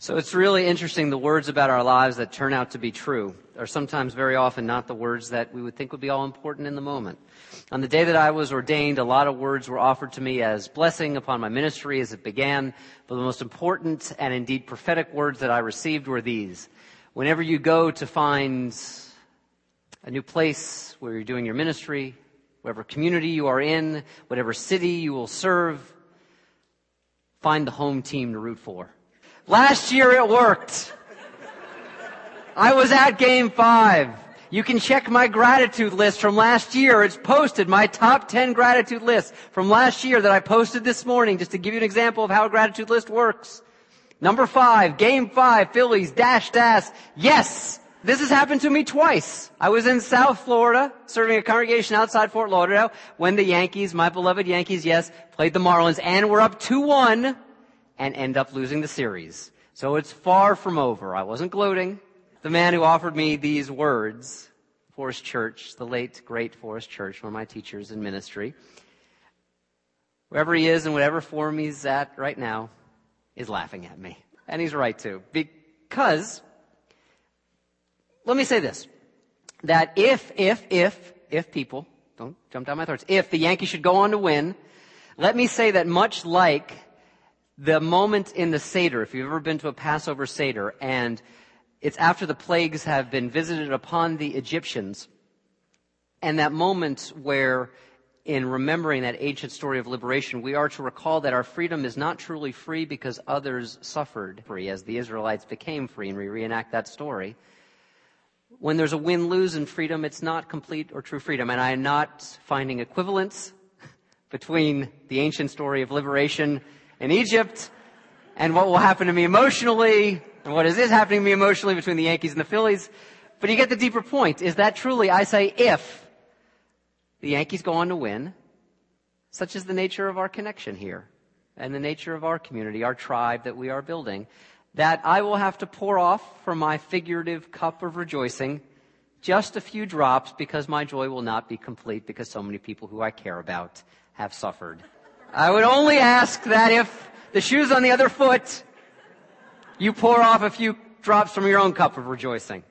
So it's really interesting the words about our lives that turn out to be true are sometimes very often not the words that we would think would be all important in the moment. On the day that I was ordained, a lot of words were offered to me as blessing upon my ministry as it began, but the most important and indeed prophetic words that I received were these. Whenever you go to find a new place where you're doing your ministry, whatever community you are in, whatever city you will serve, find the home team to root for. Last year it worked. I was at game five. You can check my gratitude list from last year. It's posted, my top 10 gratitude list from last year that I posted this morning just to give you an example of how a gratitude list works. Number five, game five, Phillies, dash dash. Yes! This has happened to me twice. I was in South Florida, serving a congregation outside Fort Lauderdale, when the Yankees, my beloved Yankees, yes, played the Marlins, and were up 2-1 and end up losing the series. So it's far from over. I wasn't gloating. The man who offered me these words, Forrest Church, the late great Forrest Church, one of my teachers in ministry, wherever he is and whatever form he's at right now, is laughing at me. And he's right to. Because, let me say this, that if, if, if, if people, don't jump down my throats, if the Yankees should go on to win, let me say that much like the moment in the Seder, if you've ever been to a Passover Seder, and it's after the plagues have been visited upon the Egyptians, and that moment where, in remembering that ancient story of liberation, we are to recall that our freedom is not truly free because others suffered free, as the Israelites became free, and we reenact that story. When there's a win-lose in freedom, it's not complete or true freedom, and I am not finding equivalence between the ancient story of liberation in Egypt and what will happen to me emotionally and what is this happening to me emotionally between the Yankees and the Phillies. But you get the deeper point. Is that truly, I say, if the Yankees go on to win, such is the nature of our connection here and the nature of our community, our tribe that we are building, that I will have to pour off from my figurative cup of rejoicing just a few drops because my joy will not be complete because so many people who I care about have suffered. I would only ask that if the shoe's on the other foot, you pour off a few drops from your own cup of rejoicing.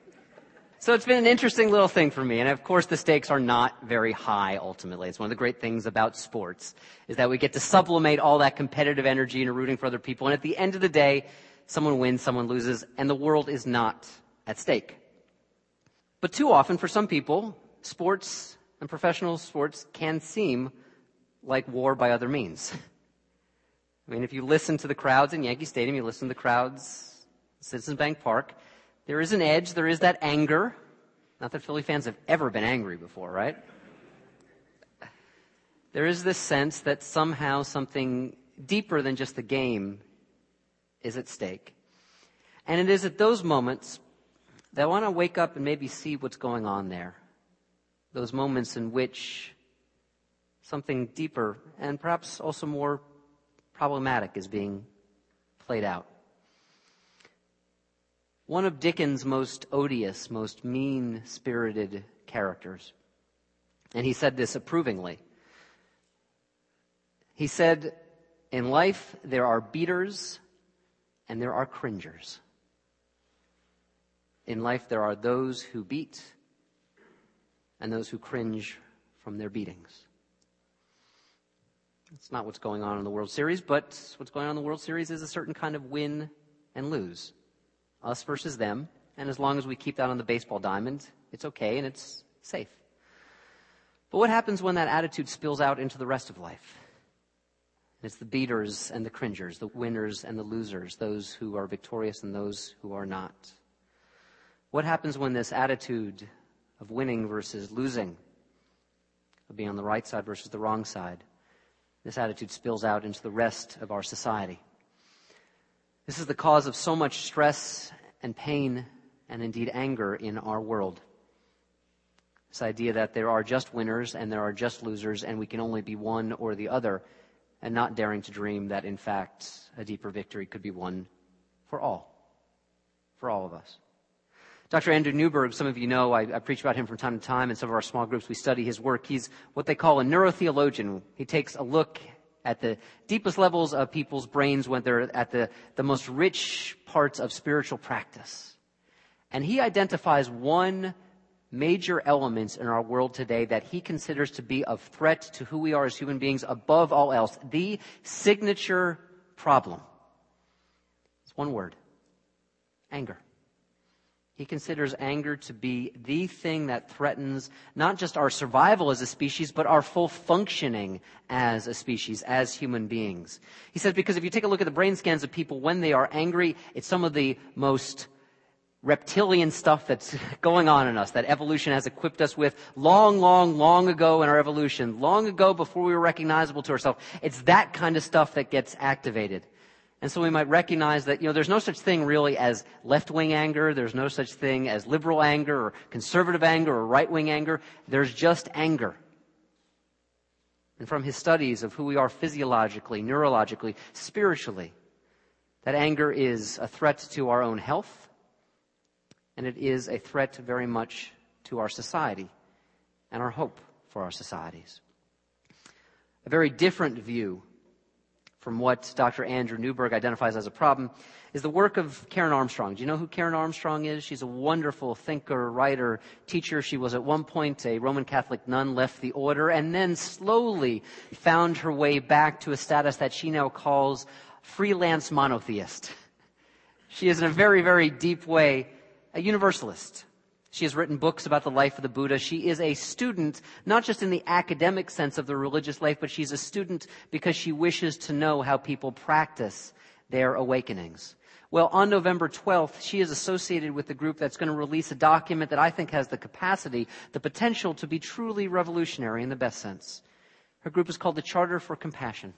So it's been an interesting little thing for me. And of course, the stakes are not very high ultimately. It's one of the great things about sports is that we get to sublimate all that competitive energy into rooting for other people. And at the end of the day, someone wins, someone loses, and the world is not at stake. But too often for some people, sports and professional sports can seem like war by other means. I mean, if you listen to the crowds in Yankee Stadium, you listen to the crowds at Citizens Bank Park, there is an edge, there is that anger. Not that Philly fans have ever been angry before, right? There is this sense that somehow something deeper than just the game is at stake. And it is at those moments that I want to wake up and maybe see what's going on there. Those moments in which something deeper and perhaps also more problematic is being played out. One of Dickens' most odious, most mean spirited characters, and he said this approvingly. He said, In life, there are beaters and there are cringers. In life, there are those who beat and those who cringe from their beatings. It's not what's going on in the World Series, but what's going on in the World Series is a certain kind of win and lose. Us versus them. And as long as we keep that on the baseball diamond, it's okay and it's safe. But what happens when that attitude spills out into the rest of life? It's the beaters and the cringers, the winners and the losers, those who are victorious and those who are not. What happens when this attitude of winning versus losing, of being on the right side versus the wrong side, this attitude spills out into the rest of our society. This is the cause of so much stress and pain and indeed anger in our world. This idea that there are just winners and there are just losers and we can only be one or the other and not daring to dream that in fact a deeper victory could be won for all. For all of us. Dr. Andrew Newberg, some of you know, I, I, preach about him from time to time in some of our small groups. We study his work. He's what they call a neurotheologian. He takes a look at the deepest levels of people's brains when they're at the, the most rich parts of spiritual practice. And he identifies one major element in our world today that he considers to be of threat to who we are as human beings above all else. The signature problem. It's one word. Anger. He considers anger to be the thing that threatens not just our survival as a species, but our full functioning as a species, as human beings. He says because if you take a look at the brain scans of people when they are angry, it's some of the most reptilian stuff that's going on in us that evolution has equipped us with long, long, long ago in our evolution, long ago before we were recognizable to ourselves. It's that kind of stuff that gets activated. And so we might recognize that, you know, there's no such thing really as left-wing anger. There's no such thing as liberal anger or conservative anger or right-wing anger. There's just anger. And from his studies of who we are physiologically, neurologically, spiritually, that anger is a threat to our own health, and it is a threat very much to our society and our hope for our societies. A very different view from what Dr. Andrew Newberg identifies as a problem is the work of Karen Armstrong. Do you know who Karen Armstrong is? She's a wonderful thinker, writer, teacher. She was at one point a Roman Catholic nun, left the order, and then slowly found her way back to a status that she now calls freelance monotheist. She is in a very, very deep way a universalist. She has written books about the life of the Buddha. She is a student, not just in the academic sense of the religious life, but she's a student because she wishes to know how people practice their awakenings. Well, on November 12th, she is associated with the group that's going to release a document that I think has the capacity, the potential to be truly revolutionary in the best sense. Her group is called the Charter for Compassion.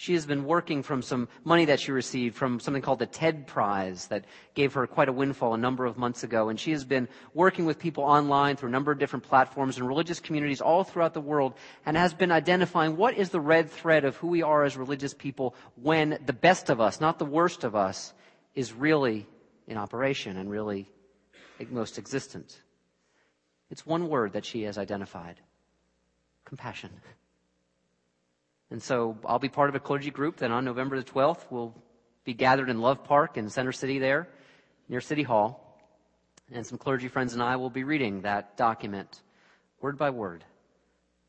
She has been working from some money that she received from something called the TED Prize that gave her quite a windfall a number of months ago. And she has been working with people online through a number of different platforms and religious communities all throughout the world and has been identifying what is the red thread of who we are as religious people when the best of us, not the worst of us, is really in operation and really most existent. It's one word that she has identified. Compassion. And so I'll be part of a clergy group that on November the 12th will be gathered in Love Park in Center City there, near City Hall. And some clergy friends and I will be reading that document, word by word,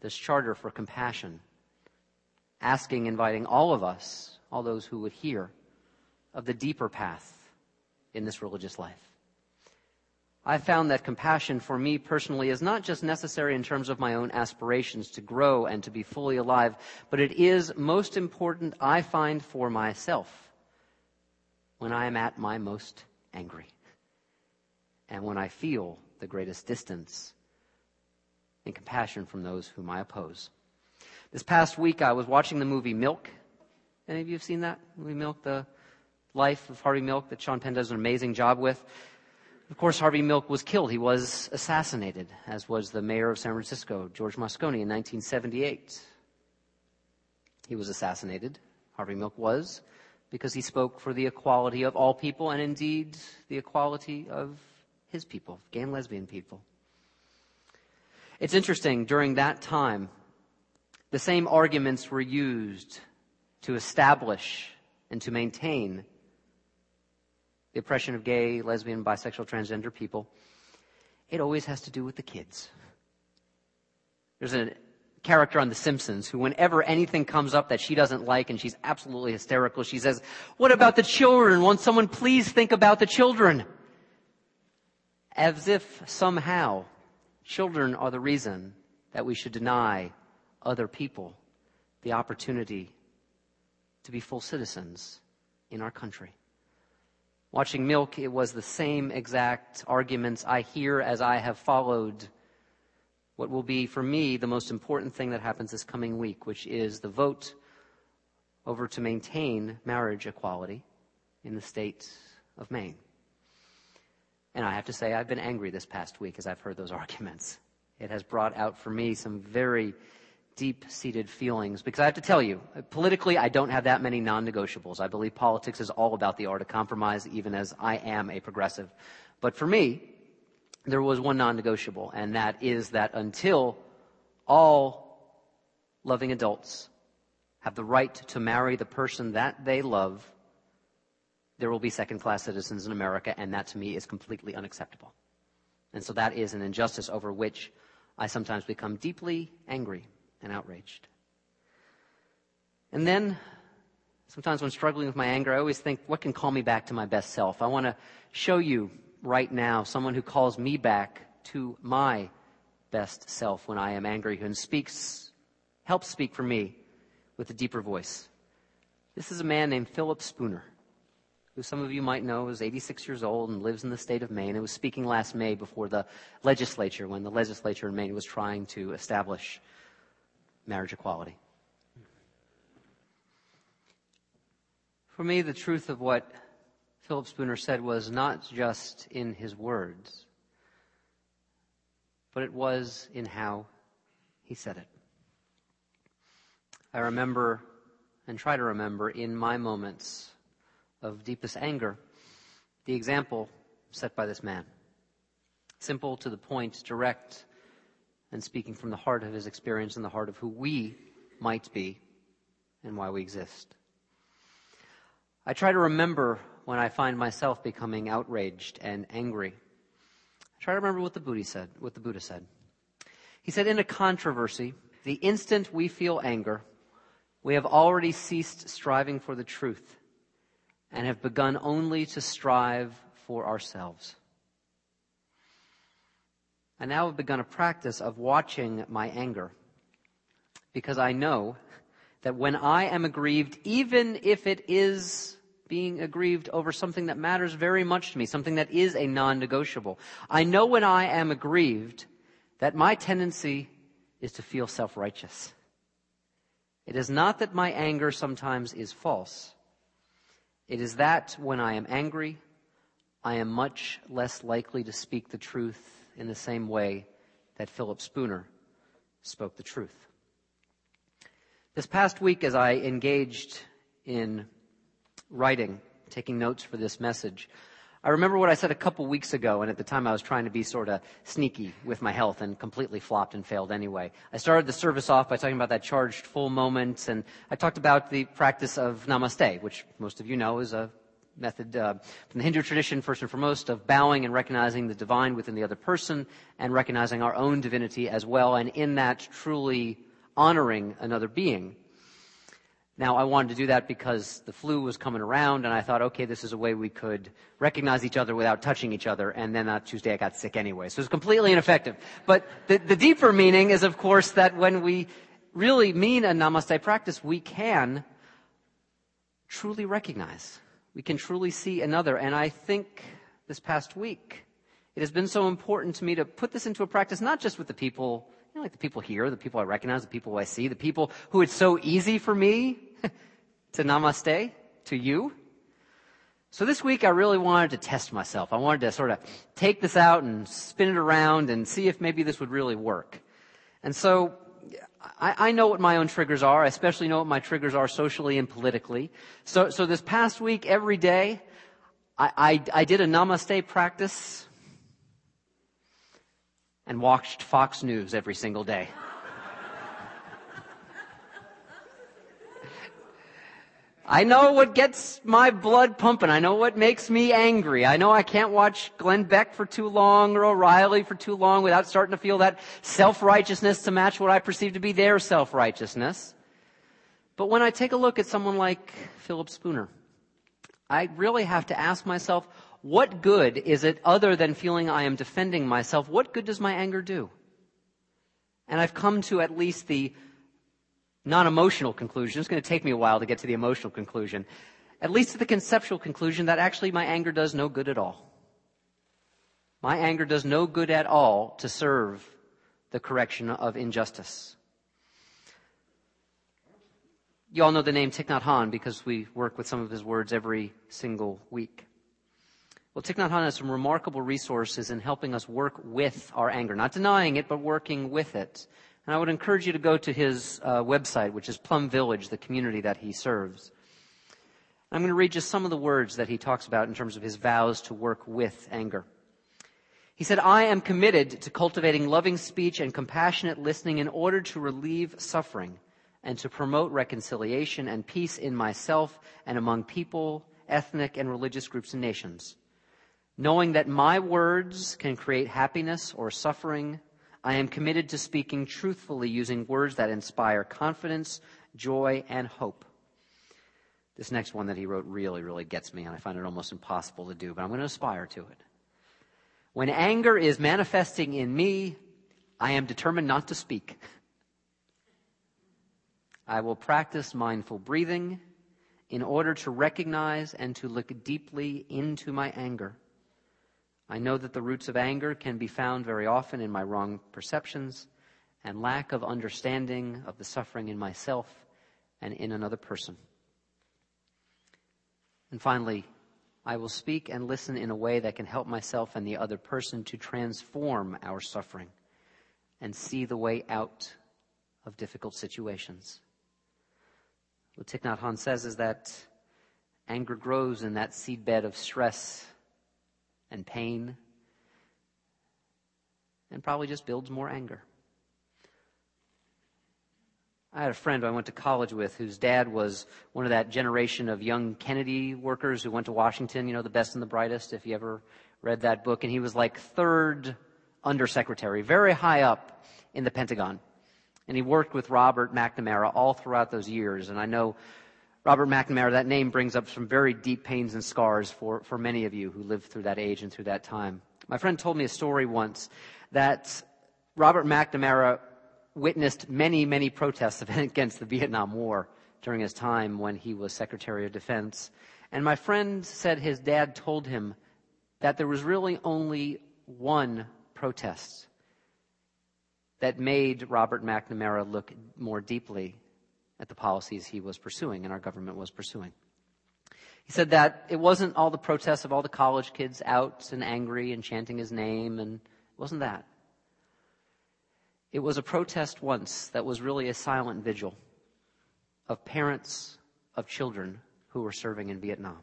this charter for compassion, asking, inviting all of us, all those who would hear, of the deeper path in this religious life. I found that compassion for me personally is not just necessary in terms of my own aspirations to grow and to be fully alive, but it is most important, I find, for myself when I am at my most angry and when I feel the greatest distance and compassion from those whom I oppose. This past week, I was watching the movie Milk. Any of you have seen that movie Milk? The life of Harvey Milk that Sean Penn does an amazing job with. Of course, Harvey Milk was killed. He was assassinated, as was the mayor of San Francisco, George Moscone, in 1978. He was assassinated, Harvey Milk was, because he spoke for the equality of all people and indeed the equality of his people, gay and lesbian people. It's interesting, during that time, the same arguments were used to establish and to maintain the oppression of gay, lesbian, bisexual, transgender people, it always has to do with the kids. There's a character on The Simpsons who, whenever anything comes up that she doesn't like and she's absolutely hysterical, she says, What about the children? Won't someone please think about the children? As if somehow children are the reason that we should deny other people the opportunity to be full citizens in our country. Watching Milk, it was the same exact arguments I hear as I have followed what will be, for me, the most important thing that happens this coming week, which is the vote over to maintain marriage equality in the state of Maine. And I have to say, I've been angry this past week as I've heard those arguments. It has brought out for me some very deep seated feelings because I have to tell you, politically, I don't have that many non negotiables. I believe politics is all about the art of compromise, even as I am a progressive. But for me, there was one non negotiable, and that is that until all loving adults have the right to marry the person that they love, there will be second class citizens in America, and that to me is completely unacceptable. And so that is an injustice over which I sometimes become deeply angry and outraged. And then, sometimes when struggling with my anger, I always think, what can call me back to my best self? I want to show you right now someone who calls me back to my best self when I am angry who speaks, helps speak for me with a deeper voice. This is a man named Philip Spooner, who some of you might know is 86 years old and lives in the state of Maine and was speaking last May before the legislature when the legislature in Maine was trying to establish marriage equality. For me, the truth of what Philip Spooner said was not just in his words, but it was in how he said it. I remember and try to remember in my moments of deepest anger the example set by this man. Simple, to the point, direct, and speaking from the heart of his experience and the heart of who we might be and why we exist. I try to remember when I find myself becoming outraged and angry. I try to remember what the Buddha said, what the Buddha said. He said, in a controversy, the instant we feel anger, we have already ceased striving for the truth and have begun only to strive for ourselves. I now have begun a practice of watching my anger because I know that when I am aggrieved, even if it is being aggrieved over something that matters very much to me, something that is a non-negotiable. I know when I am aggrieved that my tendency is to feel self-righteous. It is not that my anger sometimes is false. It is that when I am angry, I am much less likely to speak the truth in the same way that Philip Spooner spoke the truth. This past week, as I engaged in writing, taking notes for this message, I remember what I said a couple weeks ago, and at the time I was trying to be sort of sneaky with my health and completely flopped and failed anyway. I started the service off by talking about that charged full moment, and I talked about the practice of namaste, which most of you know is a method uh, from the Hindu tradition, first and foremost, of bowing and recognizing the divine within the other person and recognizing our own divinity as well, and in that truly honoring another being. Now, I wanted to do that because the flu was coming around, and I thought, okay, this is a way we could recognize each other without touching each other. And then on Tuesday, I got sick anyway, so it was completely ineffective. But the, the deeper meaning is, of course, that when we really mean a namaste practice, we can truly recognize. We can truly see another. And I think this past week, it has been so important to me to put this into a practice, not just with the people you know, like the people here, the people I recognize, the people I see, the people who it's so easy for me to namaste to you. So this week I really wanted to test myself. I wanted to sort of take this out and spin it around and see if maybe this would really work. And so I, I, know what my own triggers are. I especially know what my triggers are socially and politically. So, so this past week, every day, I, I, I did a namaste practice and watched Fox News every single day. I know what gets my blood pumping. I know what makes me angry. I know I can't watch Glenn Beck for too long or O'Reilly for too long without starting to feel that self-righteousness to match what I perceive to be their self-righteousness. But when I take a look at someone like Philip Spooner, I really have to ask myself, what good is it other than feeling I am defending myself? What good does my anger do? And I've come to at least the non-emotional conclusion. It's going to take me a while to get to the emotional conclusion. At least to the conceptual conclusion that actually my anger does no good at all. My anger does no good at all to serve the correction of injustice. You all know the name Thich Nhat Hanh because we work with some of his words every single week. Well, Thich Nhat Hanh has some remarkable resources in helping us work with our anger, not denying it, but working with it. And I would encourage you to go to his uh, website, which is Plum Village, the community that he serves. I'm going to read just some of the words that he talks about in terms of his vows to work with anger. He said, I am committed to cultivating loving speech and compassionate listening in order to relieve suffering and to promote reconciliation and peace in myself and among people ethnic, and religious groups and nations. Knowing that my words can create happiness or suffering, I am committed to speaking truthfully using words that inspire confidence, joy, and hope. This next one that he wrote really, really gets me, and I find it almost impossible to do, but I'm going to aspire to it. When anger is manifesting in me, I am determined not to speak. I will practice mindful breathing in order to recognize and to look deeply into my anger. I know that the roots of anger can be found very often in my wrong perceptions and lack of understanding of the suffering in myself and in another person. And finally, I will speak and listen in a way that can help myself and the other person to transform our suffering and see the way out of difficult situations. What Thich Nhat Hanh says is that anger grows in that seedbed of stress and pain and probably just builds more anger. I had a friend I went to college with whose dad was one of that generation of young Kennedy workers who went to Washington, you know, the best and the brightest, if you ever read that book. And he was like third undersecretary, very high up in the Pentagon. And he worked with Robert McNamara all throughout those years. And I know Robert McNamara, that name brings up some very deep pains and scars for, for many of you who lived through that age and through that time. My friend told me a story once that Robert McNamara witnessed many, many protests against the Vietnam War during his time when he was Secretary of Defense. And my friend said his dad told him that there was really only one protest that made Robert McNamara look more deeply at the policies he was pursuing and our government was pursuing. He said that it wasn't all the protests of all the college kids out and angry and chanting his name, and it wasn't that. It was a protest once that was really a silent vigil of parents of children who were serving in Vietnam.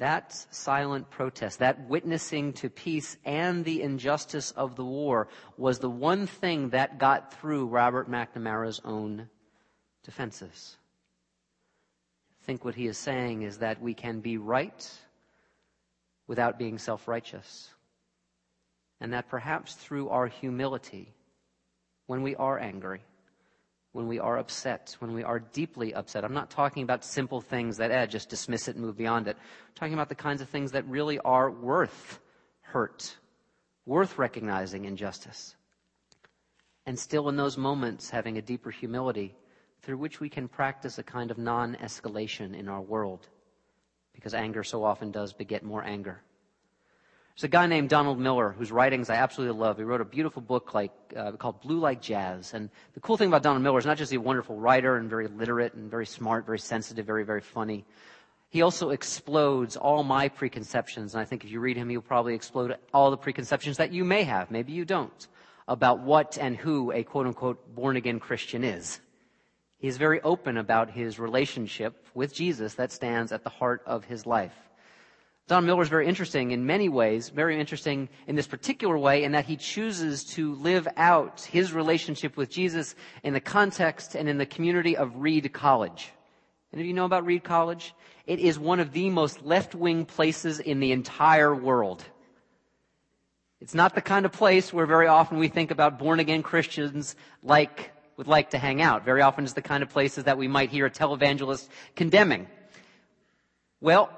That silent protest, that witnessing to peace and the injustice of the war was the one thing that got through Robert McNamara's own defenses. I think what he is saying is that we can be right without being self righteous. And that perhaps through our humility, when we are angry, when we are upset, when we are deeply upset. I'm not talking about simple things that, eh, just dismiss it and move beyond it. I'm talking about the kinds of things that really are worth hurt, worth recognizing injustice. And still in those moments, having a deeper humility through which we can practice a kind of non escalation in our world. Because anger so often does beget more anger. There's a guy named Donald Miller whose writings I absolutely love. He wrote a beautiful book like, uh, called Blue Like Jazz. And the cool thing about Donald Miller is not just he's a wonderful writer and very literate and very smart, very sensitive, very, very funny. He also explodes all my preconceptions. And I think if you read him, he'll probably explode all the preconceptions that you may have, maybe you don't, about what and who a quote unquote born again Christian is. He is very open about his relationship with Jesus that stands at the heart of his life. Don Miller is very interesting in many ways, very interesting in this particular way in that he chooses to live out his relationship with Jesus in the context and in the community of Reed College. Any of you know about Reed College? It is one of the most left-wing places in the entire world. It's not the kind of place where very often we think about born-again Christians like, would like to hang out. Very often it's the kind of places that we might hear a televangelist condemning. Well,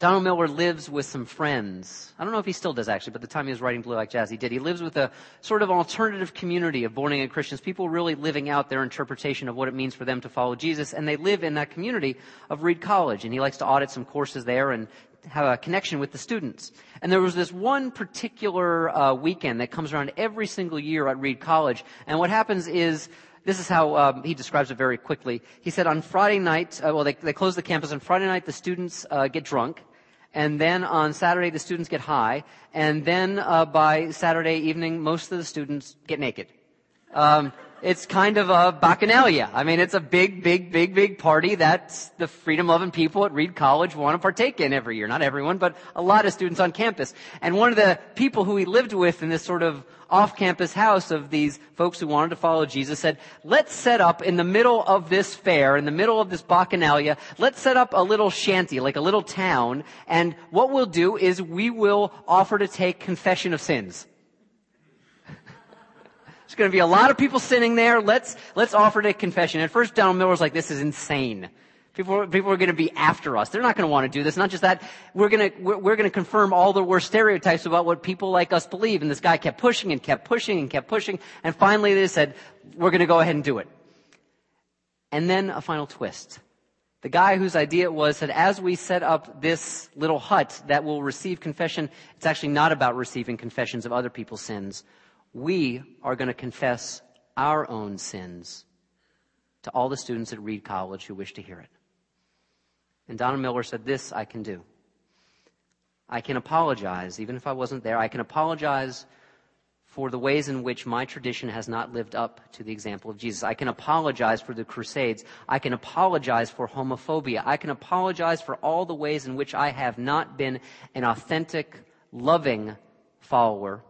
Donald Miller lives with some friends. I don't know if he still does actually, but the time he was writing Blue Like Jazz, he did. He lives with a sort of alternative community of born again Christians, people really living out their interpretation of what it means for them to follow Jesus, and they live in that community of Reed College, and he likes to audit some courses there and have a connection with the students. And there was this one particular uh, weekend that comes around every single year at Reed College, and what happens is this is how um, he describes it very quickly. He said on Friday night, uh, well, they, they close the campus. On Friday night, the students uh, get drunk. And then on Saturday, the students get high. And then uh, by Saturday evening, most of the students get naked. Um, it's kind of a bacchanalia. I mean, it's a big, big, big, big party that the freedom-loving people at Reed College want to partake in every year. Not everyone, but a lot of students on campus. And one of the people who he lived with in this sort of off-campus house of these folks who wanted to follow Jesus said, let's set up in the middle of this fair, in the middle of this bacchanalia, let's set up a little shanty, like a little town, and what we'll do is we will offer to take confession of sins. There's going to be a lot of people sitting there. Let's, let's offer to confession. At first, Donald Miller was like, this is insane. People, people are going to be after us. They're not going to want to do this. Not just that, we're going to, we're, going to confirm all the worst stereotypes about what people like us believe. And this guy kept pushing and kept pushing and kept pushing. And finally they said, we're going to go ahead and do it. And then a final twist. The guy whose idea it was said, as we set up this little hut that will receive confession, it's actually not about receiving confessions of other people's sins. We are going to confess our own sins to all the students at Reed College who wish to hear it. And Donald Miller said, This I can do. I can apologize, even if I wasn't there. I can apologize for the ways in which my tradition has not lived up to the example of Jesus. I can apologize for the Crusades. I can apologize for homophobia. I can apologize for all the ways in which I have not been an authentic, loving follower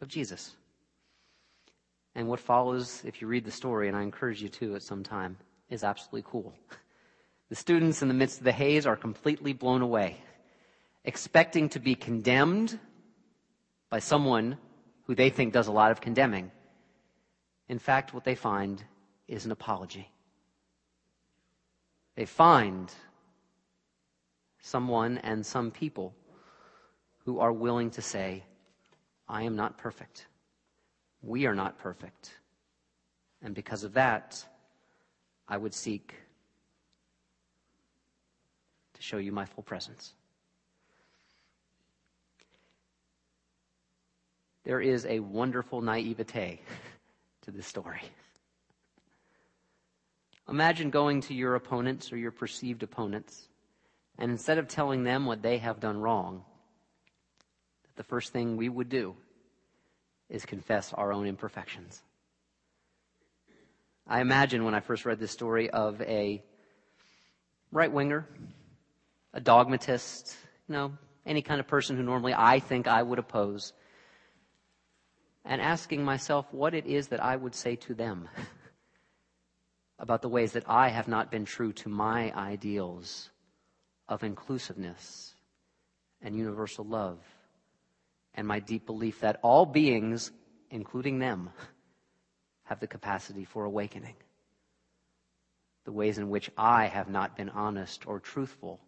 of Jesus. And what follows, if you read the story, and I encourage you to at some time, is absolutely cool. The students in the midst of the haze are completely blown away, expecting to be condemned by someone who they think does a lot of condemning. In fact, what they find is an apology. They find someone and some people who are willing to say, I am not perfect. We are not perfect. And because of that, I would seek to show you my full presence. There is a wonderful naivete to this story. Imagine going to your opponents or your perceived opponents, and instead of telling them what they have done wrong, the first thing we would do is confess our own imperfections. I imagine when I first read this story of a right winger a dogmatist, you know, any kind of person who normally I think I would oppose, and asking myself what it is that I would say to them about the ways that I have not been true to my ideals of inclusiveness and universal love, and my deep belief that all beings, including them, have the capacity for awakening. The ways in which I have not been honest or truthful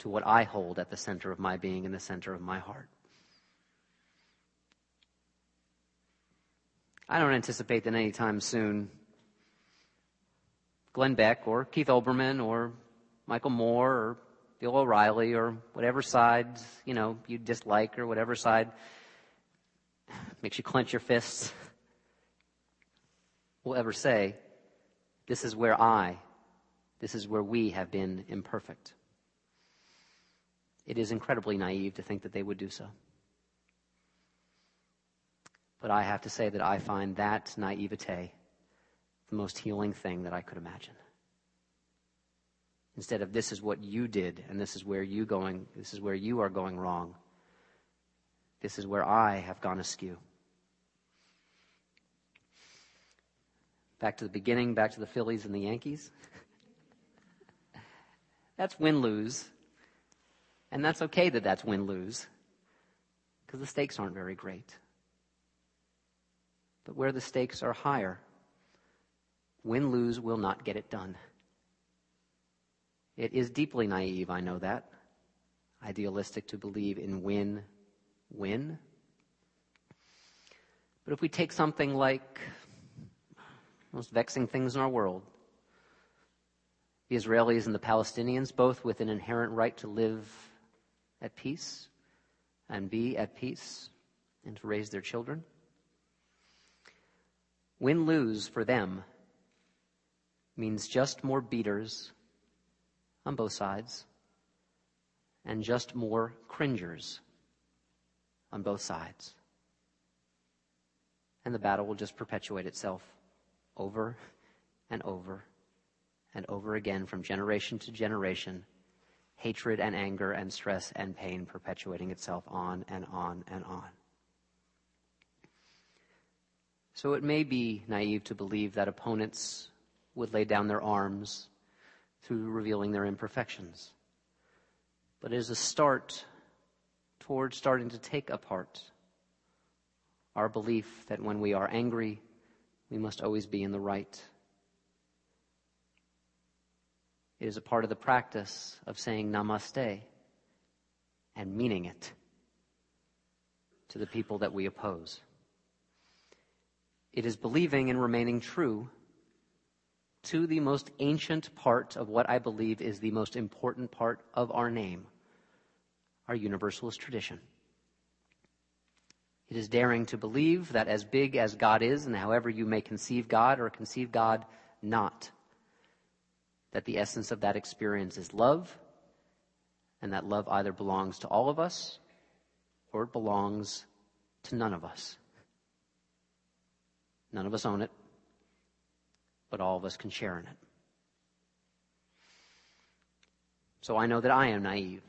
to what I hold at the center of my being and the center of my heart. I don't anticipate that anytime soon Glenn Beck or Keith Olbermann or Michael Moore or Bill O'Reilly or whatever side, you know, you dislike or whatever side makes you clench your fists will ever say, this is where I, this is where we have been imperfect. It is incredibly naive to think that they would do so. But I have to say that I find that naivete the most healing thing that I could imagine. Instead of this is what you did and this is where you going, this is where you are going wrong. This is where I have gone askew. Back to the beginning, back to the Phillies and the Yankees. That's win lose. And that's okay that that's win lose, because the stakes aren't very great. But where the stakes are higher, win lose will not get it done. It is deeply naive, I know that. Idealistic to believe in win win. But if we take something like most vexing things in our world, the Israelis and the Palestinians, both with an inherent right to live at peace and be at peace and to raise their children. Win lose for them means just more beaters on both sides and just more cringers on both sides. And the battle will just perpetuate itself over and over and over again from generation to generation. Hatred and anger and stress and pain perpetuating itself on and on and on. So it may be naive to believe that opponents would lay down their arms through revealing their imperfections. But it is a start towards starting to take apart our belief that when we are angry, we must always be in the right. It is a part of the practice of saying namaste and meaning it to the people that we oppose. It is believing and remaining true to the most ancient part of what I believe is the most important part of our name, our Universalist tradition. It is daring to believe that as big as God is, and however you may conceive God or conceive God not, that the essence of that experience is love, and that love either belongs to all of us or it belongs to none of us. None of us own it, but all of us can share in it. So I know that I am naive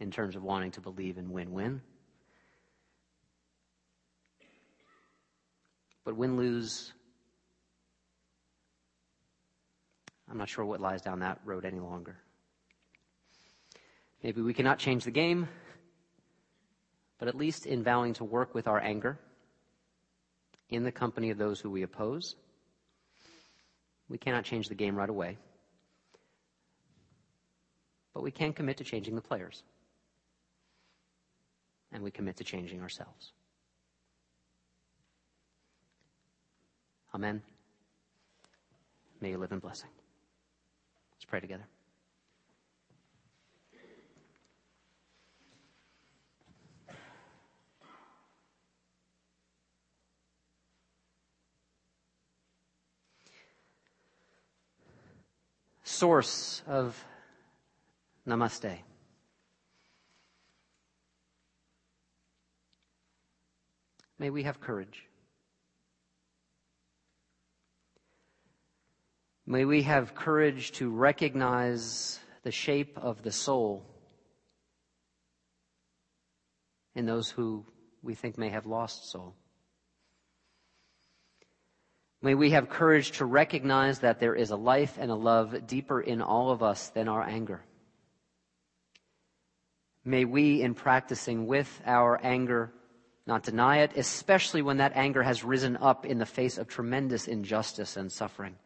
in terms of wanting to believe in win win. But win lose, I'm not sure what lies down that road any longer. Maybe we cannot change the game, but at least in vowing to work with our anger in the company of those who we oppose, we cannot change the game right away. But we can commit to changing the players. And we commit to changing ourselves. Amen. May you live in blessing. Let's pray together. Source of namaste. May we have courage. May we have courage to recognize the shape of the soul in those who we think may have lost soul. May we have courage to recognize that there is a life and a love deeper in all of us than our anger. May we, in practicing with our anger, not deny it, especially when that anger has risen up in the face of tremendous injustice and suffering.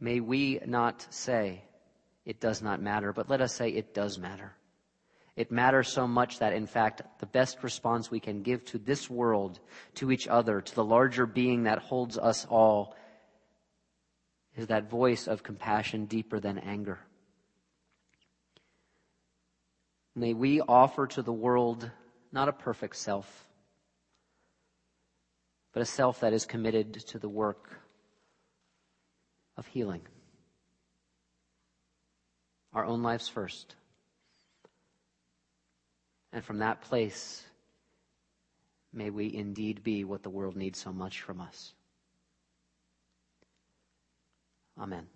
May we not say it does not matter, but let us say it does matter. It matters so much that, in fact, the best response we can give to this world, to each other, to the larger being that holds us all, is that voice of compassion deeper than anger. May we offer to the world not a perfect self, but a self that is committed to the work of healing. Our own lives first. And from that place, may we indeed be what the world needs so much from us. Amen.